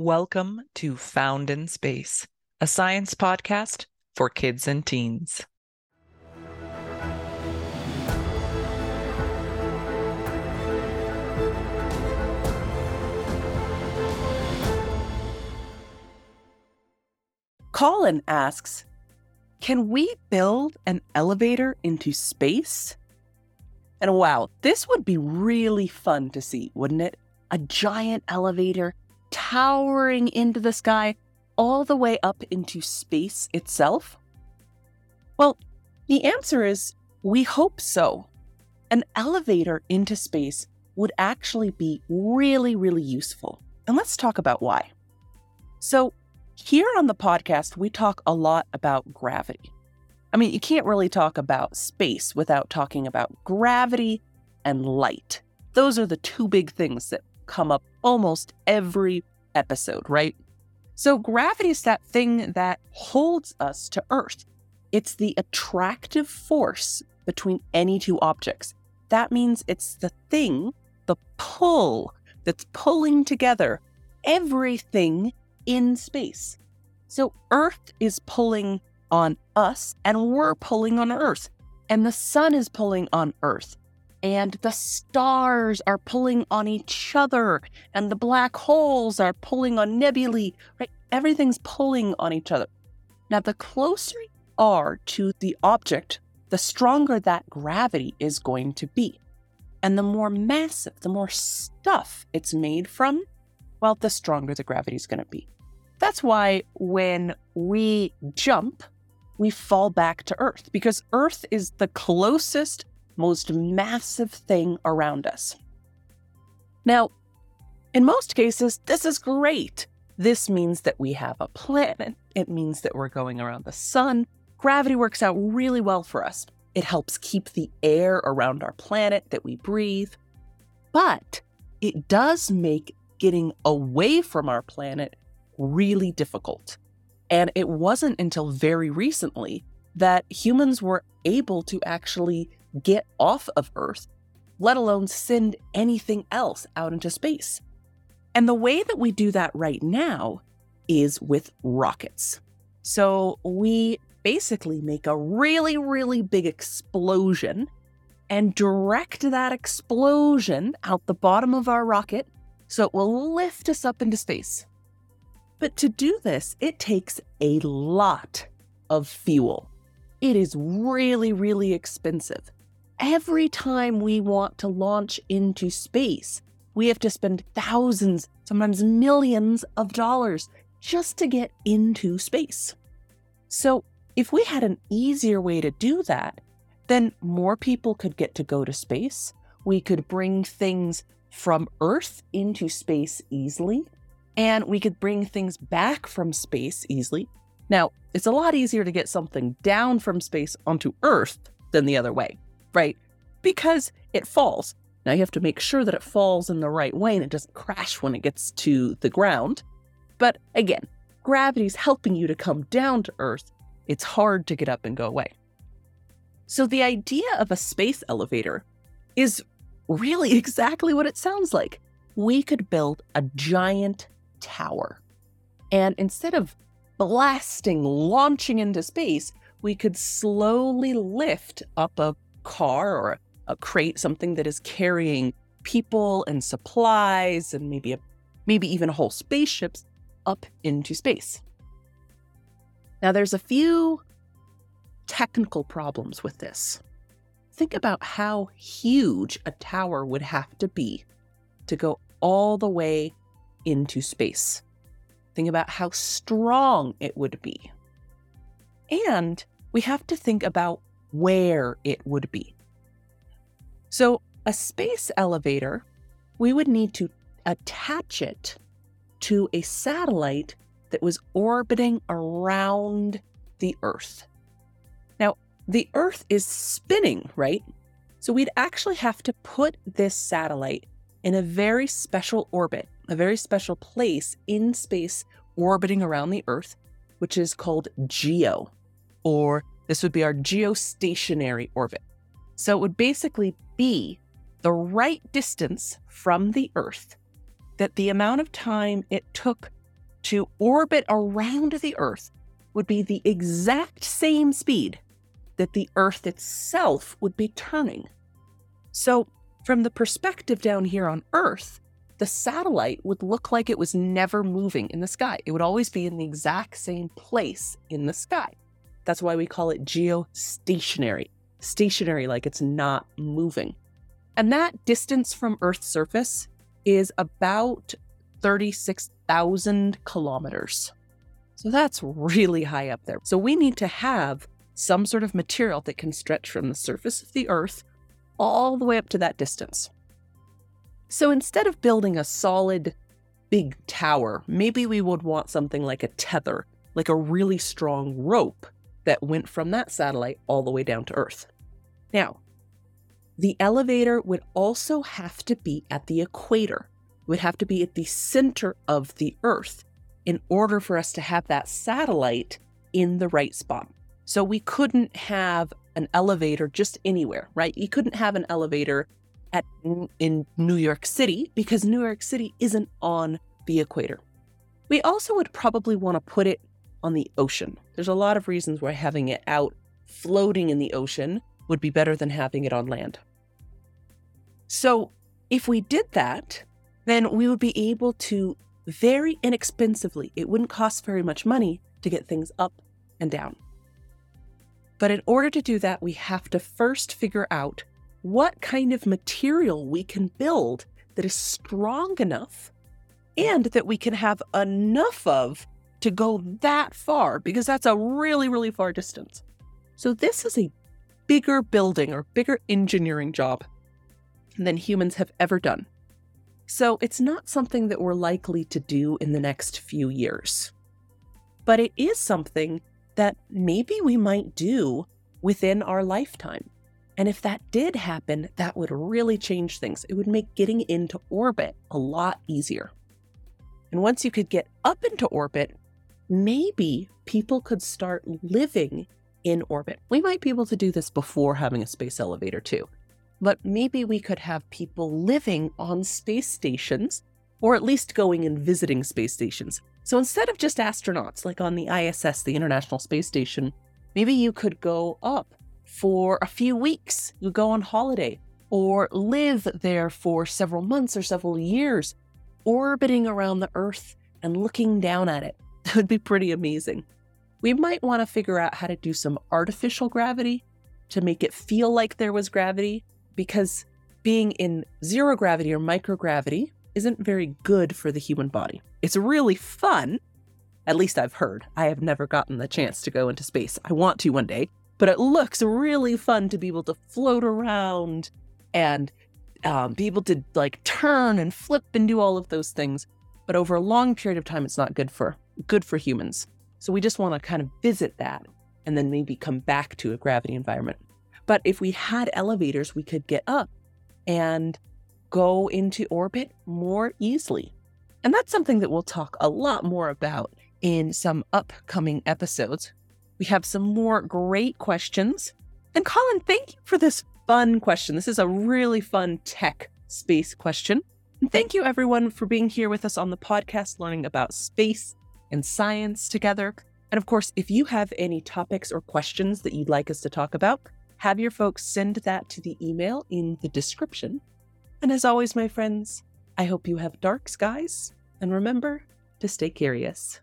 Welcome to Found in Space, a science podcast for kids and teens. Colin asks Can we build an elevator into space? And wow, this would be really fun to see, wouldn't it? A giant elevator towering into the sky, all the way up into space itself? Well, the answer is we hope so. An elevator into space would actually be really, really useful. And let's talk about why. So, here on the podcast, we talk a lot about gravity. I mean, you can't really talk about space without talking about gravity and light. Those are the two big things that come up almost every episode, right? So, gravity is that thing that holds us to Earth. It's the attractive force between any two objects. That means it's the thing, the pull that's pulling together everything in space. So Earth is pulling on us, and we're pulling on Earth, and the sun is pulling on Earth, and the stars are pulling on each other, and the black holes are pulling on nebulae, right? Everything's pulling on each other. Now, the closer you are to the object, the stronger that gravity is going to be. And the more massive, the more stuff it's made from, well, the stronger the gravity is going to be. That's why when we jump, we fall back to Earth because Earth is the closest, most massive thing around us. Now, in most cases, this is great. This means that we have a planet. It means that we're going around the sun. Gravity works out really well for us. It helps keep the air around our planet that we breathe. But it does make getting away from our planet really difficult. And it wasn't until very recently that humans were able to actually get off of Earth, let alone send anything else out into space. And the way that we do that right now is with rockets. So we basically make a really, really big explosion and direct that explosion out the bottom of our rocket so it will lift us up into space. But to do this, it takes a lot of fuel. It is really, really expensive. Every time we want to launch into space, we have to spend thousands, sometimes millions of dollars just to get into space. So, if we had an easier way to do that, then more people could get to go to space. We could bring things from Earth into space easily and we could bring things back from space easily. Now, it's a lot easier to get something down from space onto Earth than the other way, right? Because it falls. Now you have to make sure that it falls in the right way and it doesn't crash when it gets to the ground. But again, gravity's helping you to come down to Earth. It's hard to get up and go away. So the idea of a space elevator is really exactly what it sounds like. We could build a giant tower. And instead of blasting, launching into space, we could slowly lift up a car or a crate, something that is carrying people and supplies and maybe a, maybe even whole spaceships up into space. Now there's a few technical problems with this. Think about how huge a tower would have to be to go all the way into space. Think about how strong it would be. And we have to think about where it would be. So, a space elevator, we would need to attach it to a satellite that was orbiting around the Earth. Now, the Earth is spinning, right? So, we'd actually have to put this satellite in a very special orbit a very special place in space orbiting around the Earth, which is called GEO, or this would be our geostationary orbit. So it would basically be the right distance from the Earth that the amount of time it took to orbit around the Earth would be the exact same speed that the Earth itself would be turning. So, from the perspective down here on Earth, the satellite would look like it was never moving in the sky. It would always be in the exact same place in the sky. That's why we call it geostationary. Stationary, like it's not moving. And that distance from Earth's surface is about 36,000 kilometers. So that's really high up there. So we need to have some sort of material that can stretch from the surface of the Earth all the way up to that distance. So instead of building a solid big tower, maybe we would want something like a tether, like a really strong rope that went from that satellite all the way down to Earth. Now, the elevator would also have to be at the equator, it would have to be at the center of the Earth in order for us to have that satellite in the right spot. So we couldn't have an elevator just anywhere, right? You couldn't have an elevator at in New York City because New York City isn't on the equator. We also would probably want to put it on the ocean. There's a lot of reasons why having it out floating in the ocean would be better than having it on land. So, if we did that, then we would be able to very inexpensively, it wouldn't cost very much money to get things up and down. But in order to do that, we have to first figure out what kind of material we can build that is strong enough and that we can have enough of to go that far, because that's a really, really far distance. So, this is a bigger building or bigger engineering job than humans have ever done. So, it's not something that we're likely to do in the next few years. But it is something that maybe we might do within our lifetime. And if that did happen, that would really change things. It would make getting into orbit a lot easier. And once you could get up into orbit, maybe people could start living in orbit. We might be able to do this before having a space elevator, too. But maybe we could have people living on space stations, or at least going and visiting space stations. So instead of just astronauts, like on the ISS, the International Space Station, maybe you could go up for a few weeks. You go on holiday or live there for several months or several years, orbiting around the Earth and looking down at it. That would be pretty amazing. We might want to figure out how to do some artificial gravity to make it feel like there was gravity, because being in zero gravity or microgravity isn't very good for the human body. It's really fun, at least I've heard. I have never gotten the chance to go into space. I want to one day, but it looks really fun to be able to float around and um, be able to like turn and flip and do all of those things. But over a long period of time, it's not good for good for humans. So we just want to kind of visit that and then maybe come back to a gravity environment. But if we had elevators, we could get up and go into orbit more easily. And that's something that we'll talk a lot more about in some upcoming episodes we have some more great questions. And Colin, thank you for this fun question. This is a really fun tech space question. And thank you, everyone, for being here with us on the podcast, learning about space and science together. And of course, if you have any topics or questions that you'd like us to talk about, have your folks send that to the email in the description. And as always, my friends, I hope you have dark skies and remember to stay curious.